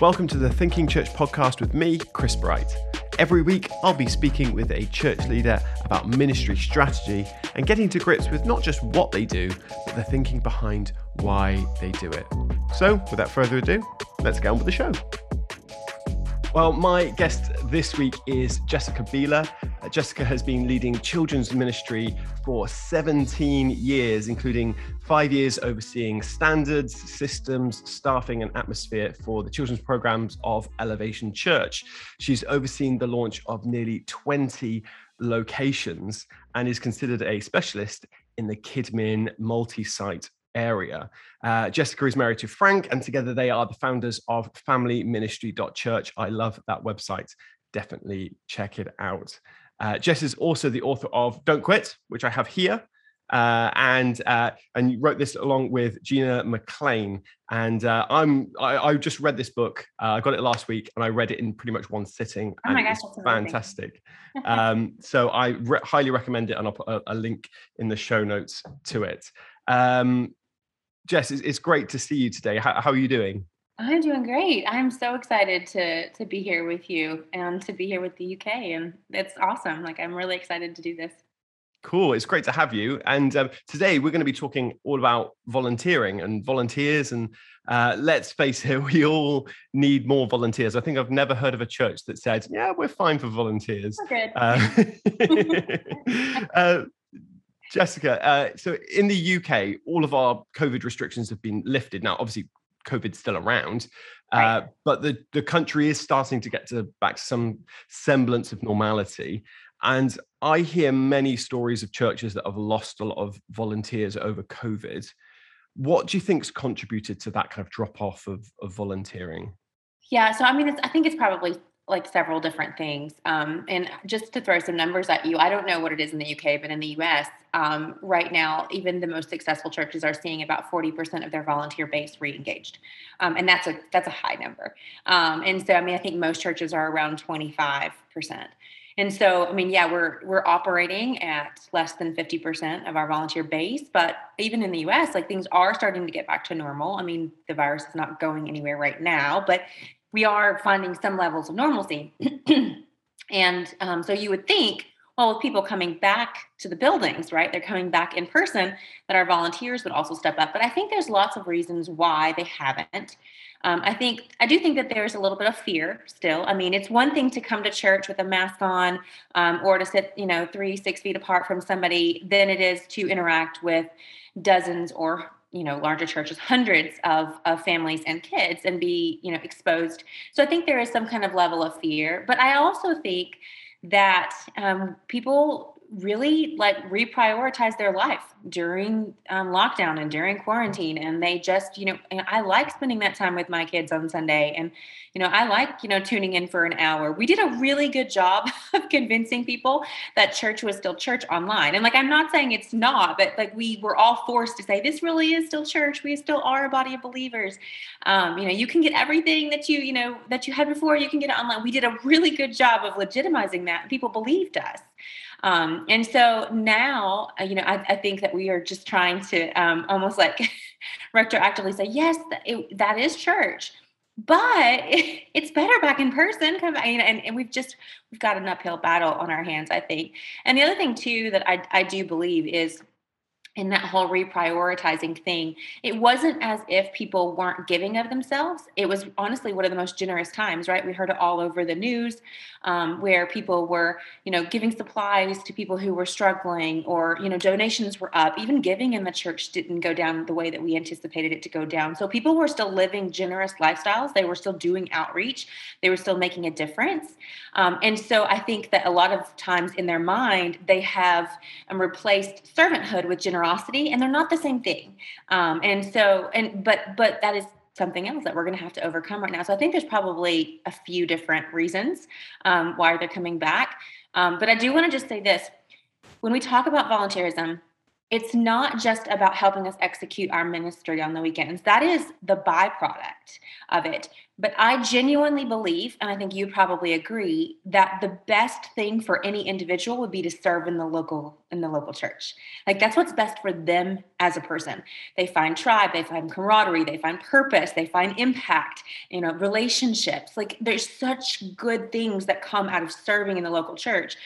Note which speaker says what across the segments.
Speaker 1: Welcome to the Thinking Church podcast with me, Chris Bright. Every week, I'll be speaking with a church leader about ministry strategy and getting to grips with not just what they do, but the thinking behind why they do it. So, without further ado, let's get on with the show. Well, my guest this week is Jessica Bealer. Uh, Jessica has been leading children's ministry for 17 years, including five years overseeing standards, systems, staffing, and atmosphere for the children's programs of Elevation Church. She's overseen the launch of nearly 20 locations and is considered a specialist in the KidMin multi site area. Uh, Jessica is married to Frank, and together they are the founders of FamilyMinistry.church. I love that website. Definitely check it out. Uh, Jess is also the author of Don't Quit, which I have here. Uh, and uh, and you wrote this along with Gina McClain. And uh, I'm I, I, just read this book. Uh, I got it last week, and I read it in pretty much one sitting.
Speaker 2: Oh my gosh,
Speaker 1: fantastic! um, so I re- highly recommend it, and I'll put a, a, link in the show notes to it. Um, Jess, it's, it's, great to see you today. How, how, are you doing?
Speaker 2: I'm doing great. I'm so excited to to be here with you and to be here with the UK, and it's awesome. Like I'm really excited to do this.
Speaker 1: Cool. It's great to have you. And um, today we're going to be talking all about volunteering and volunteers. And uh, let's face it, we all need more volunteers. I think I've never heard of a church that said, "Yeah, we're fine for volunteers."
Speaker 2: Good. Uh,
Speaker 1: uh, Jessica, uh, so in the UK, all of our COVID restrictions have been lifted. Now, obviously, COVID's still around, uh, but the, the country is starting to get to back to some semblance of normality. And I hear many stories of churches that have lost a lot of volunteers over COVID. What do you think's contributed to that kind of drop off of, of volunteering?
Speaker 2: Yeah, so I mean, I think it's probably like several different things. Um, and just to throw some numbers at you, I don't know what it is in the UK, but in the US, um, right now, even the most successful churches are seeing about 40% of their volunteer base re-engaged. Um, and that's a that's a high number. Um, and so, I mean, I think most churches are around 25%. And so, I mean, yeah, we're we're operating at less than 50% of our volunteer base, but even in the US, like things are starting to get back to normal. I mean, the virus is not going anywhere right now, but we are finding some levels of normalcy. and um, so you would think, well, with people coming back to the buildings, right? They're coming back in person, that our volunteers would also step up. But I think there's lots of reasons why they haven't. Um, I think I do think that there's a little bit of fear still. I mean, it's one thing to come to church with a mask on, um, or to sit, you know, three six feet apart from somebody, than it is to interact with dozens or you know larger churches hundreds of, of families and kids and be you know exposed. So i think there is some kind of level of fear but i also think that um, people really like reprioritize their life during um, lockdown and during quarantine. And they just you know i like spending that time with my kids on sunday. And you know i like you know tuning in for an hour. We did a really good job of convincing people that church was still church online. And like i'm not saying it's not but like we were all forced to say this really is still church. We still are a body of believers. Um, you know you can get everything that you you know that you had before. You can get it online. We did a really good job of legitimizing that people believed us um, and so now, uh, you know, I, I, think that we are just trying to um, almost like retroactively say, yes, it, that is church, but it's better back in person. Come and, and we've just we've got an uphill battle on our hands, I think. And the other thing too that I, I do believe is in that whole reprioritizing thing, it wasn't as if people weren't giving of themselves. It was honestly one of the most generous times, right? We heard it all over the news um, where people were, you know, giving supplies to people who were struggling or, you know, donations were up. Even giving in the church didn't go down the way that we anticipated it to go down. So people were still living generous lifestyles. They were still doing outreach. They were still making a difference. Um, and so I think that a lot of times in their mind, they have um, replaced servanthood with generosity generosity and they're not the same thing um, and so and but but that is something else that we're going to have to overcome right now so i think there's probably a few different reasons um, why they're coming back um, but i do want to just say this when we talk about volunteerism it's not just about helping us execute our ministry on the weekends. That is the byproduct of it. But I genuinely believe, and I think you probably agree, that the best thing for any individual would be to serve in the local in the local church. Like that's what's best for them as a person. They find tribe, they find camaraderie, they find purpose, they find impact, you know, relationships. Like there's such good things that come out of serving in the local church.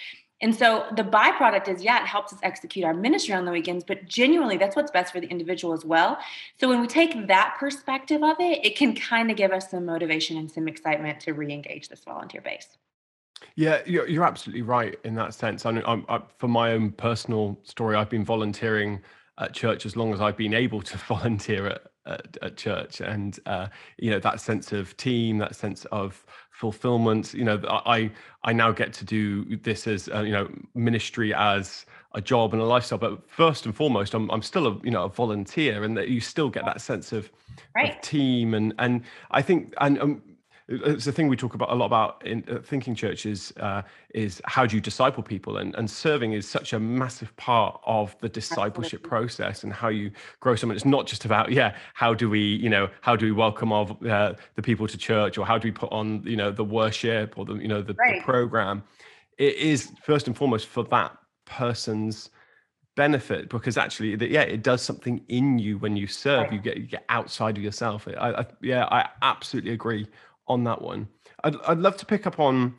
Speaker 2: And so the byproduct is, yeah, it helps us execute our ministry on the weekends, but genuinely, that's what's best for the individual as well. So when we take that perspective of it, it can kind of give us some motivation and some excitement to re-engage this volunteer base.
Speaker 1: Yeah, you're, you're absolutely right in that sense. I, I'm, I, for my own personal story, I've been volunteering at church as long as I've been able to volunteer at, at, at church, and uh, you know that sense of team, that sense of fulfillment. You know, I I now get to do this as uh, you know ministry as a job and a lifestyle, but first and foremost, I'm I'm still a you know a volunteer, and that you still get that sense of, right. of team and and I think and um, it's a thing we talk about a lot about in uh, thinking churches uh, is how do you disciple people and, and serving is such a massive part of the discipleship Absolutely. process and how you grow someone it's not just about yeah how do we you know how do we welcome of uh, the people to church or how do we put on you know the worship or the you know the, right. the program it is first and foremost for that person's benefit because actually that yeah it does something in you when you serve right. you get you get outside of yourself I, I yeah i absolutely agree on that one. I'd, I'd love to pick up on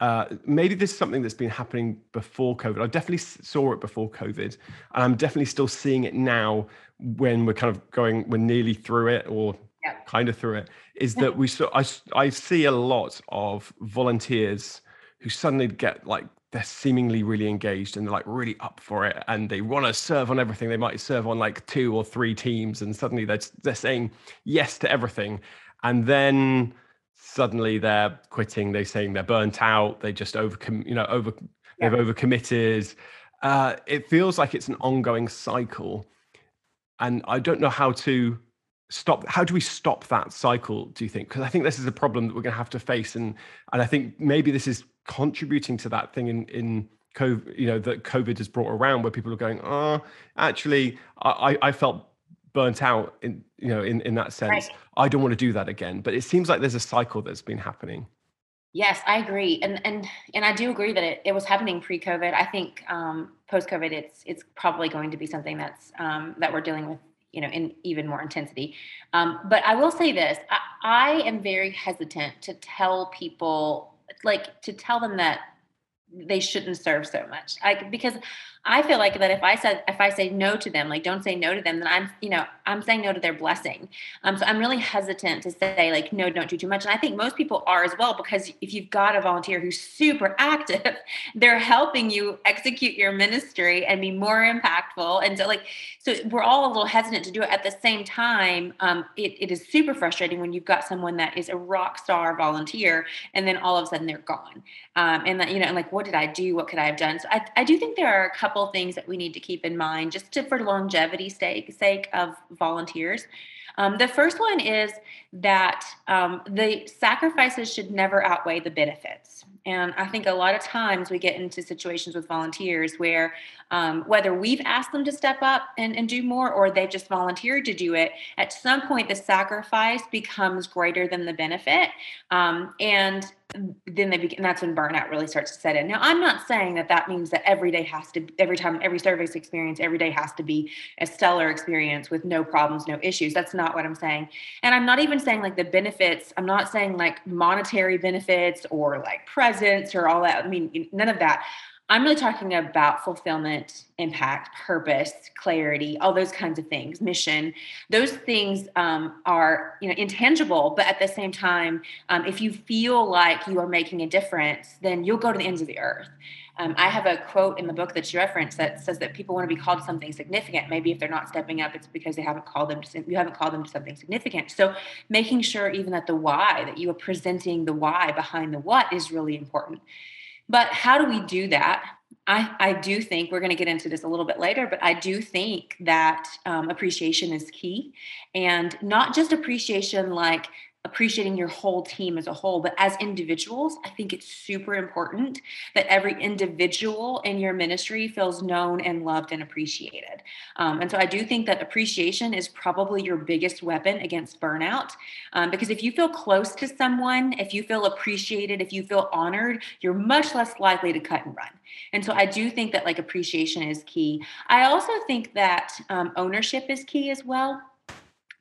Speaker 1: uh, maybe this is something that's been happening before COVID. I definitely saw it before COVID, and I'm definitely still seeing it now when we're kind of going, we're nearly through it or yeah. kind of through it. Is that we saw? I I see a lot of volunteers who suddenly get like they're seemingly really engaged and they're like really up for it and they want to serve on everything. They might serve on like two or three teams, and suddenly they're they're saying yes to everything, and then suddenly they're quitting they're saying they're burnt out they just over you know over yeah. they've overcommitted. Uh, it feels like it's an ongoing cycle. And i don't know how to stop how do we stop that cycle do you think? Because i think this is a problem that we're going to have to face. And and i think maybe this is contributing to that thing in in covid you know that covid has brought around where people are going oh actually i i felt burnt out in you know in in that sense. Right. i don't want to do that again but it seems like there's a cycle that's been happening.
Speaker 2: Yes i agree and and and i do agree that it, it was happening pre-covid. I think um, post-covid it's it's probably going to be something that's um, that we're dealing with you know in even more intensity. Um, but i will say this I, I am very hesitant to tell people like to tell them that they shouldn't serve so much. Like because I feel like that if I said if I say no to them, like don't say no to them, then I'm you know I'm saying no to their blessing. Um, so I'm really hesitant to say like no, don't do too much. And I think most people are as well because if you've got a volunteer who's super active, they're helping you execute your ministry and be more impactful. And so like so we're all a little hesitant to do it. At the same time, um, it, it is super frustrating when you've got someone that is a rock star volunteer and then all of a sudden they're gone. Um, and that you know and like what did I do? What could I have done? So I, I do think there are a couple couple things that we need to keep in mind just to, for longevity sake, sake of volunteers. Um, the first one is that um, the sacrifices should never outweigh the benefits. And I think a lot of times we get into situations with volunteers where um, whether we've asked them to step up and, and do more or they've just volunteered to do it, at some point the sacrifice becomes greater than the benefit. Um, and then they begin that's when burnout really starts to set in. Now i'm not saying that that means that every day has to every time every service experience every day has to be a stellar experience with no problems no issues. That's not what i'm saying. And i'm not even saying like the benefits i'm not saying like monetary benefits or like presence or all that. I mean none of that I'm really talking about fulfillment, impact, purpose, clarity, all those kinds of things, mission. Those things um, are, you know, intangible, but at the same time, um, if you feel like you are making a difference, then you'll go to the ends of the earth. Um, I have a quote in the book that you referenced that says that people want to be called to something significant. Maybe if they're not stepping up, it's because they haven't called them to you haven't called them to something significant. So making sure even that the why, that you are presenting the why behind the what is really important. But how do we do that? I, I do think we're going to get into this a little bit later, but I do think that um, appreciation is key. And not just appreciation like appreciating your whole team as a whole. But as individuals, I think it's super important that every individual in your ministry feels known and loved and appreciated. Um, and so I do think that appreciation is probably your biggest weapon against burnout. Um, because if you feel close to someone, if you feel appreciated, if you feel honored, you're much less likely to cut and run. And so I do think that like appreciation is key. I also think that um, ownership is key as well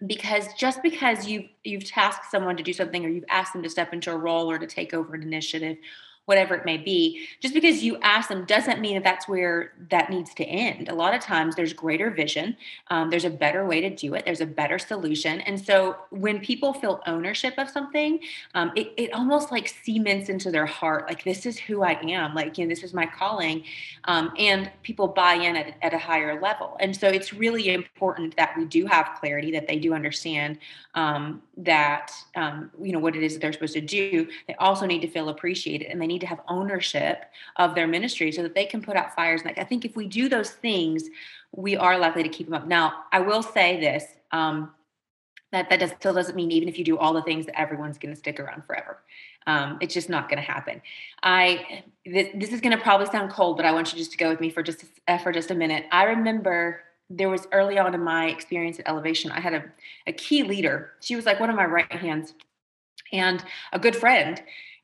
Speaker 2: because just because you've you've tasked someone to do something or you've asked them to step into a role or to take over an initiative whatever it may be. Just because you ask them doesn't mean that that's where that needs to end. A lot of times there's greater vision, um, there's a better way to do it, there's a better solution. And so when people feel ownership of something, um, it, it almost like cements into their heart, like, this is who I am, like, you know, this is my calling. Um, and people buy in at, at a higher level. And so it's really important that we do have clarity, that they do understand um, that, um, you know, what it is that they're supposed to do. They also need to feel appreciated and they need need to have ownership of their ministry so that they can put out fires. Like I think if we do those things, we are likely to keep them up. Now, I will say this. Um, that that does, still doesn't mean even if you do all the things that everyone's going to stick around forever. Um, it's just not going to happen. I this, is going to probably sound cold, but I want you just to go with me for just uh, for just a minute. I remember there was early on in my experience at Elevation, I had a, a key leader. She was like one of my right hands and a good friend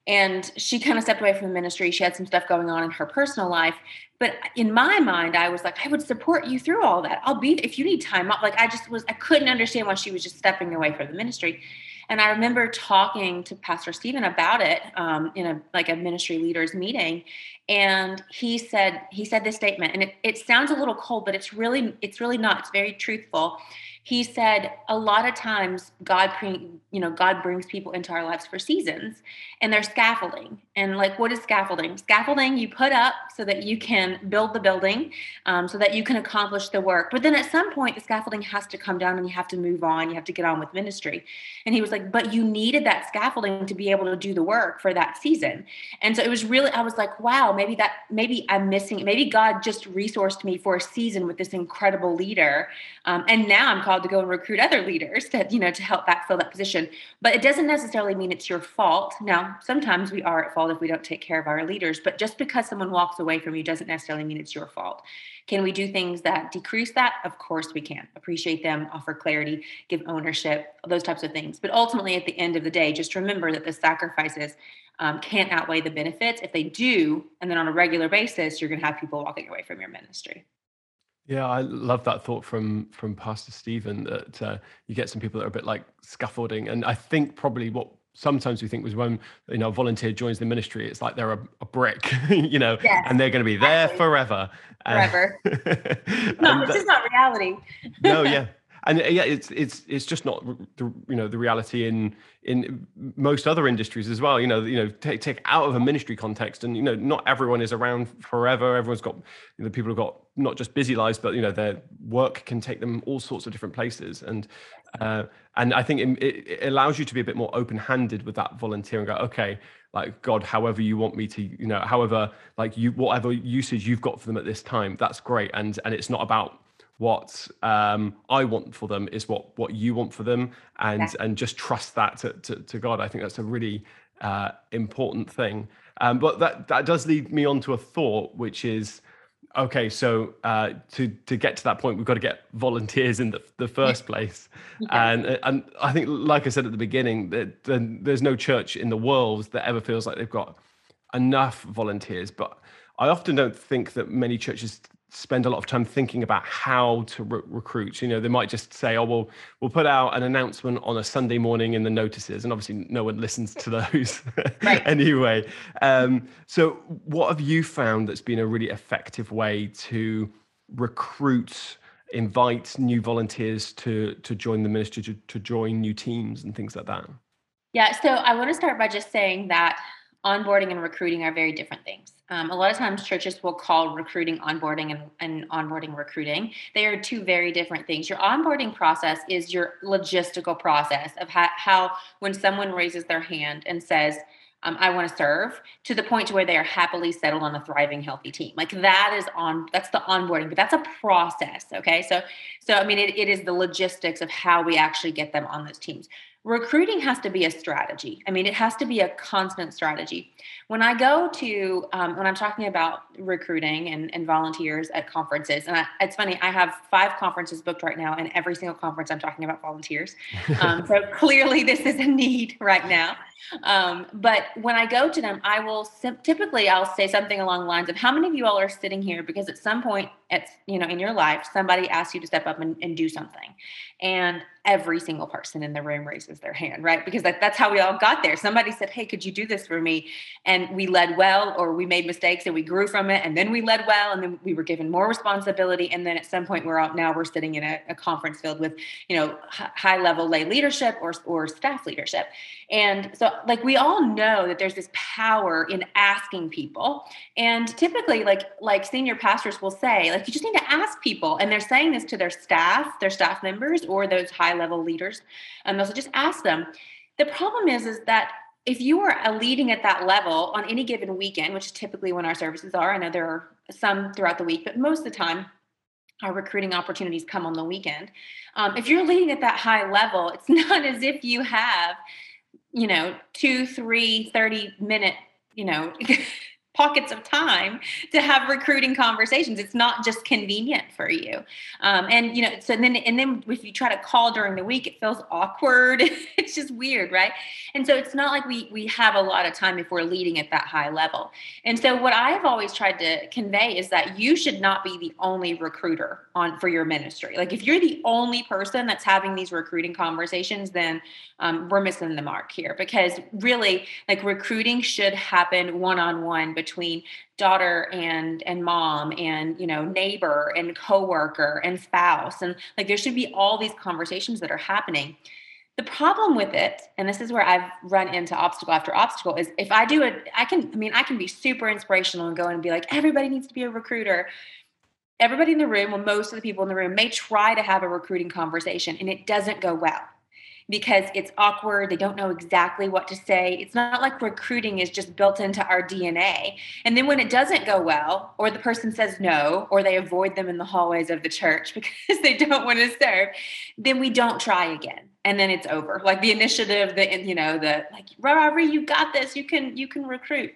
Speaker 2: and she kind of stepped away from the ministry. She had some stuff going on in her personal life. But in my mind i was like i would support you through all that. I'll be if you need time off like i just was i couldn't understand why she was just stepping away from the ministry. And i remember talking to pastor stephen about it um, in a like a ministry leaders meeting and he said he said this statement and it, it sounds a little cold but it's really it's really not. It's very truthful. He said a lot of times god you know god brings people into our lives for seasons and they're scaffolding. And like what is scaffolding? Scaffolding you put up so that you can build the building um, so that you can accomplish the work. But then at some point the scaffolding has to come down and you have to move on you have to get on with ministry. And he was like but you needed that scaffolding to be able to do the work for that season. And so it was really i was like wow maybe that maybe i'm missing maybe god just resourced me for a season with this incredible leader um, and now i'm called to go and recruit other leaders to you know to help backfill that position. But it doesn't necessarily mean it's your fault. Now sometimes we are at fault if we don't take care of our leaders but just because someone walks away from you doesn't necessarily mean it's your fault. Can we do things that decrease that? Of course we can. Appreciate them offer clarity give ownership those types of things. But ultimately at the end of the day just remember that the sacrifices um, can't outweigh the benefits if they do and then on a regular basis you're going to have people walking away from your ministry
Speaker 1: yeah, I love that thought from from Pastor Stephen that uh, you get some people that are a bit like scaffolding, and I think probably what sometimes we think was when you know a volunteer joins the ministry, it's like they're a, a brick, you know, yes, and they're going to be there exactly. forever.
Speaker 2: Forever. no, this is not reality.
Speaker 1: no, yeah, and yeah, it's it's it's just not the you know the reality in in most other industries as well. You know, you know, take take out of a ministry context, and you know, not everyone is around forever. Everyone's got you know, people have got not just busy lives, but you know, their work can take them all sorts of different places, and uh, and I think it, it allows you to be a bit more open handed with that volunteer and go, okay, like God, however you want me to, you know, however like you whatever usage you've got for them at this time, that's great, and and it's not about what um, I want for them is what what you want for them, and yeah. and just trust that to, to, to, God. I think that's a really uh, important thing. Um, but that that does lead me on to a thought, which is okay. So uh, to to get to that point, we've got to get volunteers in the, the first place, yeah. and and I think, like I said at the beginning, that there's no church in the world that ever feels like they've got enough volunteers, but I often don't think that many churches spend a lot of time thinking about how to re- recruit. You know, they might just say, "Oh, well, we'll put out an announcement on a Sunday morning in the notices," and obviously, no one listens to those anyway. Um, so, what have you found that's been a really effective way to recruit? invite new volunteers to to join the ministry to, to join new teams and things like that
Speaker 2: yeah so i want to start by just saying that onboarding and recruiting are very different things. Um, a lot of times churches will call recruiting onboarding and, and onboarding recruiting. They are two very different things. Your onboarding process is your logistical process of how, how when someone raises their hand and says, um, I want to serve to the point to where they are happily settled on a thriving, healthy team. Like that is on that's the onboarding, but that's a process. Okay. So so I mean it, it is the logistics of how we actually get them on those teams recruiting has to be a strategy. I mean, it has to be a constant strategy. When I go to, um, when I'm talking about recruiting and, and volunteers at conferences, and I, it's funny, I have five conferences booked right now, and every single conference I'm talking about volunteers. Um, so clearly, this is a need right now. Um, but when I go to them, I will typically I'll say something along the lines of, "How many of you all are sitting here because at some point, at you know, in your life, somebody asked you to step up and, and do something," and every single person in the room raises their hand, right? Because that, that's how we all got there. Somebody said, Hey, could you do this for me? And we led well, or we made mistakes and we grew from it. And then we led well, and then we were given more responsibility. And then at some point, we're out now we're sitting in a, a conference filled with, you know, high level lay leadership or, or staff leadership. And so, like, we all know that there's this power in asking people. And typically, like, like senior pastors will say, like, you just need to ask people. And they're saying this to their staff, their staff members, or those high level leaders. And also just ask them. The problem is, is that if you are leading at that level on any given weekend, which is typically when our services are, I know there are some throughout the week, but most of the time, our recruiting opportunities come on the weekend. Um, if you're leading at that high level, it's not as if you have you know, two, three, 30 minute, you know, pockets of time to have recruiting conversations. It's not just convenient for you. Um, and you know, so then and then if you try to call during the week, it feels awkward. it's just weird, right? And so it's not like we we have a lot of time if we're leading at that high level. And so what I've always tried to convey is that you should not be the only recruiter on for your ministry. Like if you're the only person that's having these recruiting conversations, then um, we're missing the mark here because really like recruiting should happen one on one between daughter and and mom and you know neighbor and coworker and spouse and like there should be all these conversations that are happening. The problem with it and this is where i've run into obstacle after obstacle is if i do it i can i mean i can be super inspirational and go and be like everybody needs to be a recruiter. Everybody in the room well most of the people in the room may try to have a recruiting conversation and it doesn't go well because it's awkward. They don't know exactly what to say. It's not like recruiting is just built into our DNA. And then when it doesn't go well, or the person says no, or they avoid them in the hallways of the church because they don't want to serve, then we don't try again. And then it's over. Like the initiative, the you know, the like, Rory, you got this. You can you can recruit.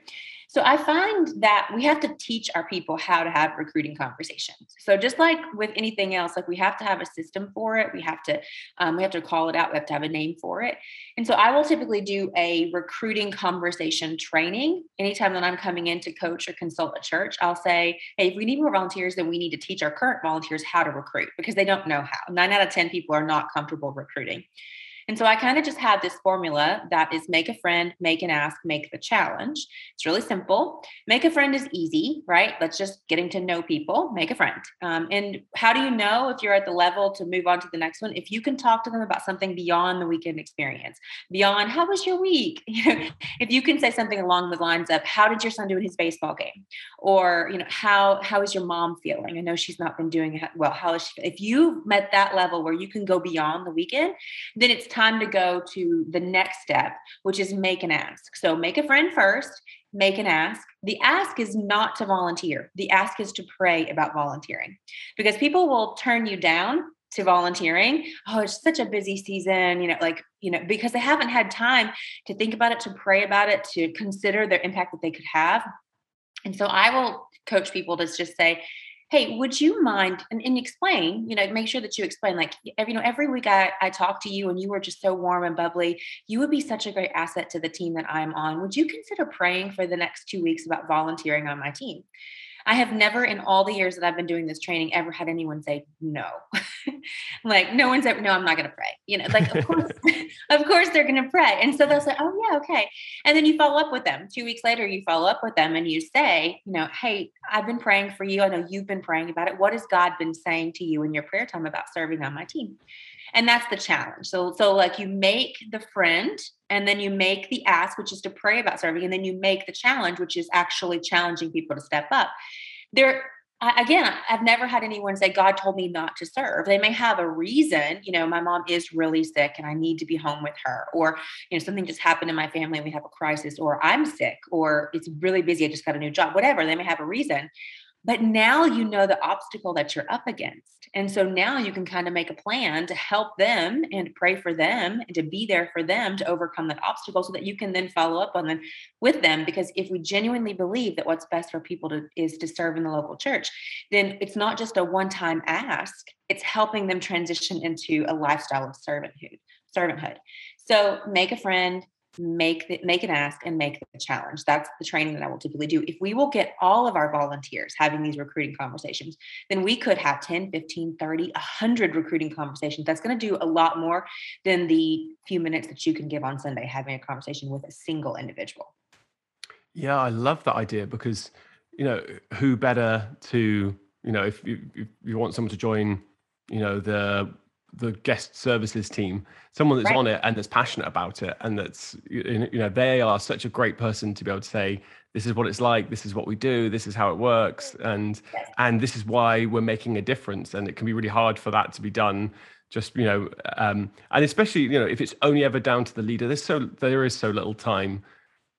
Speaker 2: So I find that we have to teach our people how to have recruiting conversations. So just like with anything else, like we have to have a system for it. We have to um, we have to call it out. We have to have a name for it. And so I will typically do a recruiting conversation training anytime that I'm coming in to coach or consult a church. I'll say, hey, if we need more volunteers, then we need to teach our current volunteers how to recruit because they don't know how. Nine out of ten people are not comfortable recruiting. And so I kind of just had this formula that is make a friend, make an ask, make the challenge. It's really simple. Make a friend is easy, right? Let's just getting to know people, make a friend. Um, and how do you know if you're at the level to move on to the next one? If you can talk to them about something beyond the weekend experience, beyond how was your week? If you can say something along the lines of how did your son do in his baseball game? Or, you know, how how is your mom feeling? I know she's not been doing well. How is she? If you met that level where you can go beyond the weekend, then it's time to go to the next step, which is make an ask. So make a friend first, make an ask. The ask is not to volunteer, the ask is to pray about volunteering because people will turn you down to volunteering oh it's such a busy season you know like you know because they haven't had time to think about it to pray about it to consider their impact that they could have and so i will coach people to just say hey would you mind and, and, explain you know make sure that you explain like every you know every week I, I talk to you and you were just so warm and bubbly you would be such a great asset to the team that i'm on. Would you consider praying for the next two weeks about volunteering on my team I have never in all the years that I've been doing this training ever had anyone say no. like no one's ever, no, I'm not going to pray. You know, like of course, of course they're going to pray. And so they'll say, oh yeah, okay. And then you follow up with them. Two weeks later, you follow up with them and you say, you know, hey, I've been praying for you. I know you've been praying about it. What has God been saying to you in your prayer time about serving on my team? And that's the challenge. So so like you make the friend and then you make the ask which is to pray about serving and then you make the challenge which is actually challenging people to step up. There again i've never had anyone say god told me not to serve. They may have a reason you know my mom is really sick and i need to be home with her or you know something just happened in my family and we have a crisis or i'm sick or it's really busy i just got a new job whatever they may have a reason but now you know the obstacle that you're up against. And so now you can kind of make a plan to help them and pray for them and to be there for them to overcome that obstacle so that you can then follow up on them with them. Because if we genuinely believe that what's best for people to, is to serve in the local church, then it's not just a one time ask, it's helping them transition into a lifestyle of servanthood. Servanthood. So make a friend, make the, make an ask and make the challenge. That's the training that i will typically do. If we will get all of our volunteers having these recruiting conversations then we could have 10 15 30 100 recruiting conversations. That's going to do a lot more than the few minutes that you can give on sunday having a conversation with a single individual.
Speaker 1: Yeah i love that idea because you know who better to you know if you, if you want someone to join you know the the guest services team, someone that's right. on it and that's passionate about it, and that's you know they are such a great person to be able to say this is what it's like, this is what we do, this is how it works, and yes. and this is why we're making a difference. And it can be really hard for that to be done. Just you know, um, and especially you know if it's only ever down to the leader, there's so there is so little time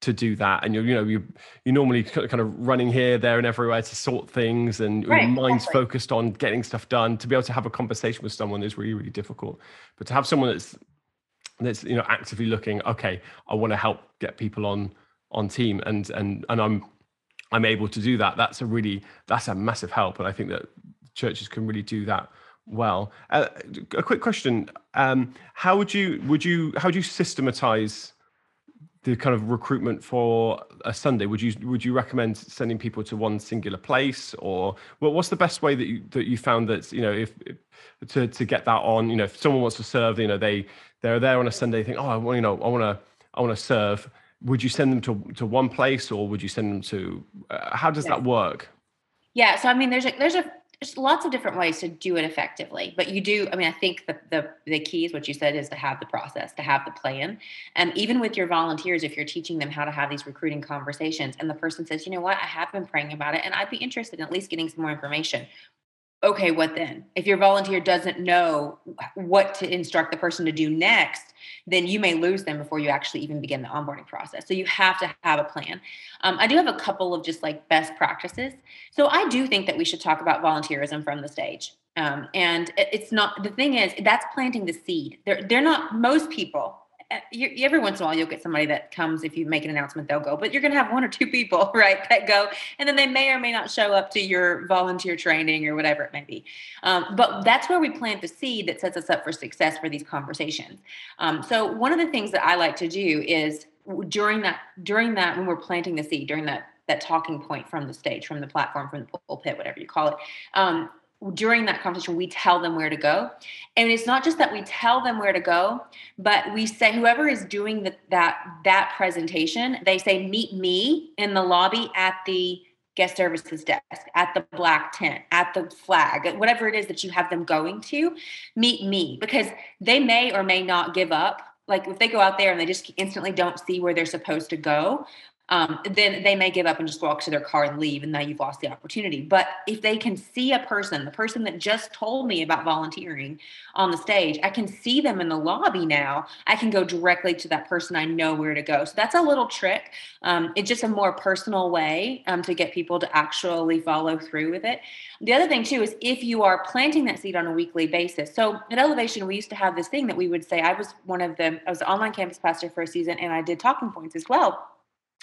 Speaker 1: to do that. And you're you know you you're normally kind of running here there and everywhere to sort things and right, your mind's exactly. focused on getting stuff done. To be able to have a conversation with someone is really really difficult. But to have someone that's that's you know actively looking okay i want to help get people on on team and and and i'm i'm able to do that that's a really that's a massive help. And i think that churches can really do that well. Uh, a quick question. Um how would you would you how do you systematize the kind of recruitment for a Sunday, would you would you recommend sending people to one singular place, or well, what's the best way that you that you found that you know if, if to to get that on? You know, if someone wants to serve, you know, they they're there on a Sunday, think, oh, I want you know, I want to I want to serve. Would you send them to to one place, or would you send them to? Uh, how does yeah. that work?
Speaker 2: Yeah, so I mean, there's a there's a there's lots of different ways to do it effectively but you do i mean i think the, the the key is what you said is to have the process to have the plan. And even with your volunteers if you're teaching them how to have these recruiting conversations and the person says you know what? I have been praying about it and i'd be interested in at least getting some more information. Okay, what then? If your volunteer doesn't know what to instruct the person to do next, then you may lose them before you actually even begin the onboarding process. So you have to have a plan. Um, I do have a couple of just like best practices. So I do think that we should talk about volunteerism from the stage. Um, and it's not the thing is that's planting the seed. They're they're not most people you, every once in a while you'll get somebody that comes if you make an announcement they'll go but you're going to have one or two people right that go and then they may or may not show up to your volunteer training or whatever it may be. Um, but that's where we plant the seed that sets us up for success for these conversations. Um, so one of the things that i like to do is during that during that when we're planting the seed during that that talking point from the stage from the platform from the pulpit whatever you call it um, during that conversation, we tell them where to go. And it's not just that we tell them where to go, but we say whoever is doing the, that that presentation, they say meet me in the lobby at the guest services desk, at the black tent, at the flag, whatever it is that you have them going to, meet me. Because they may or may not give up. Like if they go out there and they just instantly don't see where they're supposed to go um, then they may give up and just walk to their car and leave, and now you've lost the opportunity. But if they can see a person, the person that just told me about volunteering on the stage, I can see them in the lobby now. I can go directly to that person. I know where to go. So that's a little trick. Um, it's just a more personal way um, to get people to actually follow through with it. The other thing, too, is if you are planting that seed on a weekly basis. So at Elevation, we used to have this thing that we would say, I was one of the, I was online campus pastor for a season, and I did talking points as well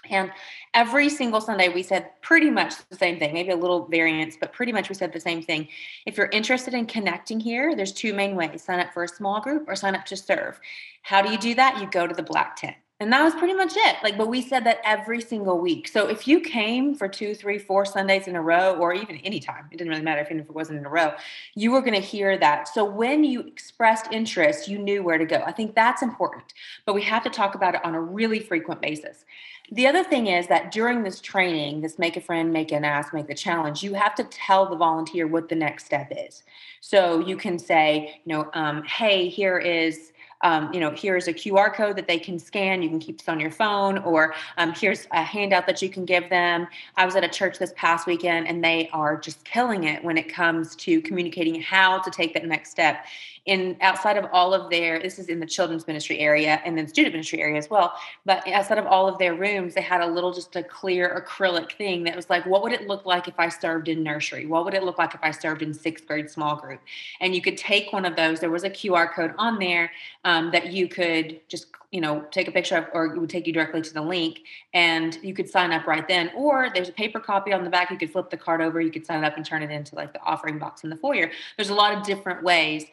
Speaker 2: and every single Sunday, we said pretty much the same thing, maybe a little variance, but pretty much we said the same thing. If you're interested in connecting here, there's two main ways sign up for a small group or sign up to serve. How do you do that? You go to the black tent. And that was pretty much it. Like, but we said that every single week. So if you came for two, three, four Sundays in a row, or even any time, it didn't really matter if, it wasn't in a row, you were going to hear that. So when you expressed interest, you knew where to go. I think that's important. But we have to talk about it on a really frequent basis. The other thing is that during this training, this make a friend, make an ask, make the challenge, you have to tell the volunteer what the next step is. So you can say, you know, um, hey, here is um, you know, here's a QR code that they can scan. You can keep this on your phone, or um, here's a handout that you can give them. I was at a church this past weekend, and they are just killing it when it comes to communicating how to take that next step in outside of all of their this is in the children's ministry area and then student ministry area as well but outside of all of their rooms they had a little just a clear acrylic thing that was like what would it look like if i served in nursery? What would it look like if i served in sixth grade small group? And you could take one of those there was a qr code on there um, that you could just you know take a picture of or it would take you directly to the link and you could sign up right then. Or there's a paper copy on the back you could flip the card over you could sign up and turn it into like the offering box in the foyer. There's a lot of different ways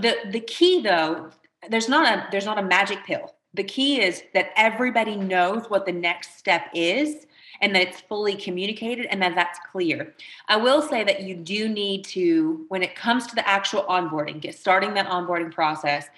Speaker 2: the the key though there's not a there's not a magic pill the key is that everybody knows what the next step is and that it's fully communicated and that that's clear. I will say that you do need to, when it comes to the actual onboarding, get starting that onboarding process,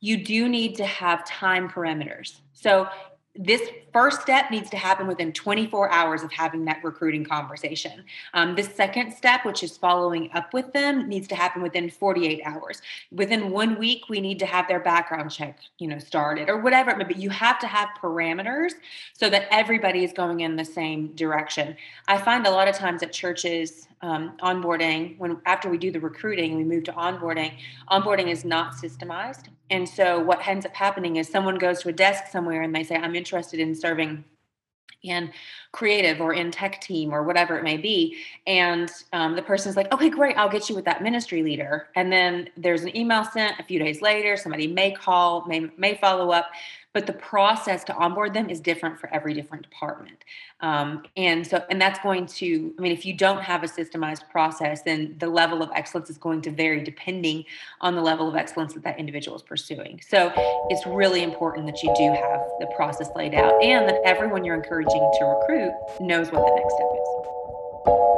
Speaker 2: you do need to have time parameters. So this first step needs to happen within 24 hours of having that recruiting conversation. Um, the second step, which is following up with them, needs to happen within 48 hours. Within one week, we need to have their background check, you know, started or whatever be. You have to have parameters so that everybody is going in the same direction. I find a lot of times at churches, um, onboarding when after we do the recruiting we move to onboarding onboarding is not systemized and so what ends up happening is someone goes to a desk somewhere and they say i'm interested in serving in creative or in tech team or whatever it may be. And um, the person's like okay great i'll get you with that ministry leader. And then there's an email sent a few days later somebody may call may may follow up but the process to onboard them is different for every different department. Um, and so and that's going to i mean if you don't have a systemized process then the level of excellence is going to vary depending on the level of excellence that that individual is pursuing. So it's really important that you do have the process laid out and that everyone you're encouraging to recruit knows what the next step is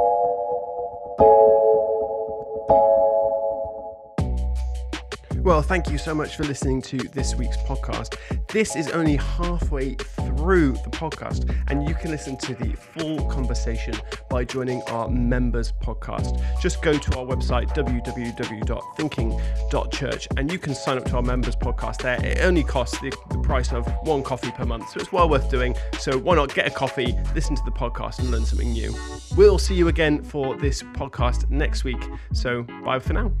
Speaker 1: Well, thank you so much for listening to this week's podcast. This is only halfway through the podcast, and you can listen to the full conversation by joining our members podcast. Just go to our website, www.thinking.church, and you can sign up to our members podcast there. It only costs the, the price of one coffee per month, so it's well worth doing. So why not get a coffee, listen to the podcast, and learn something new? We'll see you again for this podcast next week. So bye for now.